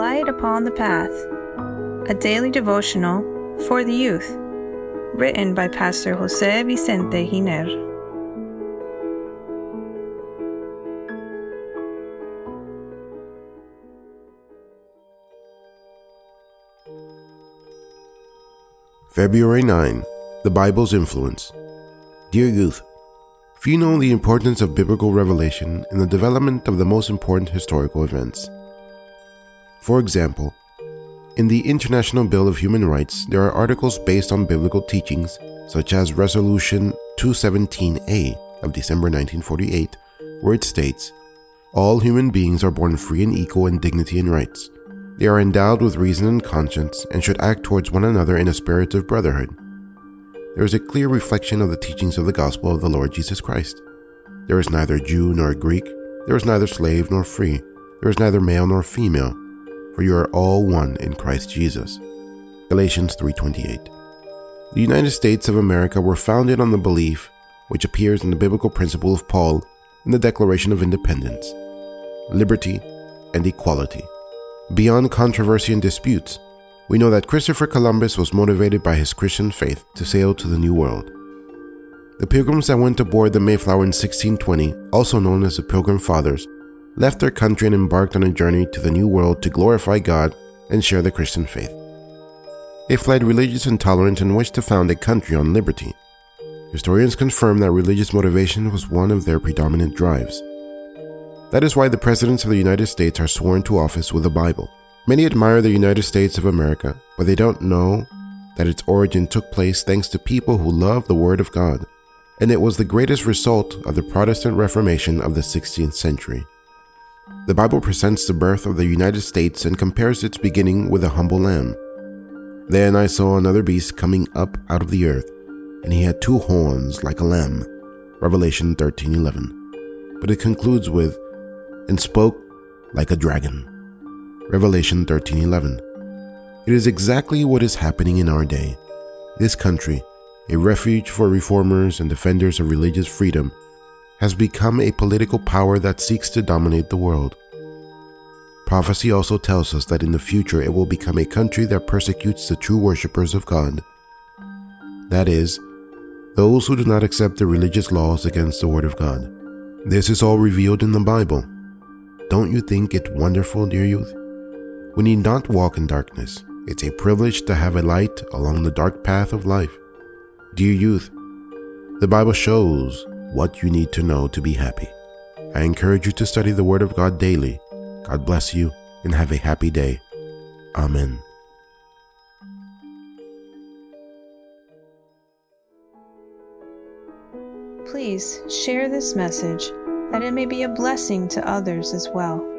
Light Upon the Path, a daily devotional for the youth, written by Pastor Jose Vicente Giner. February 9 The Bible's Influence. Dear youth, few know the importance of biblical revelation in the development of the most important historical events. For example, in the International Bill of Human Rights, there are articles based on biblical teachings, such as Resolution 217A of December 1948, where it states All human beings are born free and equal in dignity and rights. They are endowed with reason and conscience and should act towards one another in a spirit of brotherhood. There is a clear reflection of the teachings of the gospel of the Lord Jesus Christ. There is neither Jew nor Greek, there is neither slave nor free, there is neither male nor female for you are all one in Christ Jesus. Galatians 3:28. The United States of America were founded on the belief which appears in the biblical principle of Paul in the Declaration of Independence, liberty and equality. Beyond controversy and disputes, we know that Christopher Columbus was motivated by his Christian faith to sail to the New World. The pilgrims that went aboard the Mayflower in 1620, also known as the Pilgrim Fathers, left their country and embarked on a journey to the New World to glorify God and share the Christian faith. They fled religious intolerance and wished to found a country on liberty. Historians confirm that religious motivation was one of their predominant drives. That is why the presidents of the United States are sworn to office with a Bible. Many admire the United States of America, but they don't know that its origin took place thanks to people who love the Word of God, and it was the greatest result of the Protestant Reformation of the 16th century. The Bible presents the birth of the United States and compares its beginning with a humble lamb. Then I saw another beast coming up out of the earth, and he had two horns like a lamb. Revelation 13:11. But it concludes with and spoke like a dragon. Revelation 13:11. It is exactly what is happening in our day. This country, a refuge for reformers and defenders of religious freedom, has become a political power that seeks to dominate the world. Prophecy also tells us that in the future it will become a country that persecutes the true worshippers of God. That is, those who do not accept the religious laws against the Word of God. This is all revealed in the Bible. Don't you think it wonderful, dear youth? We need not walk in darkness. It's a privilege to have a light along the dark path of life. Dear youth, the Bible shows what you need to know to be happy. I encourage you to study the Word of God daily. God bless you and have a happy day. Amen. Please share this message that it may be a blessing to others as well.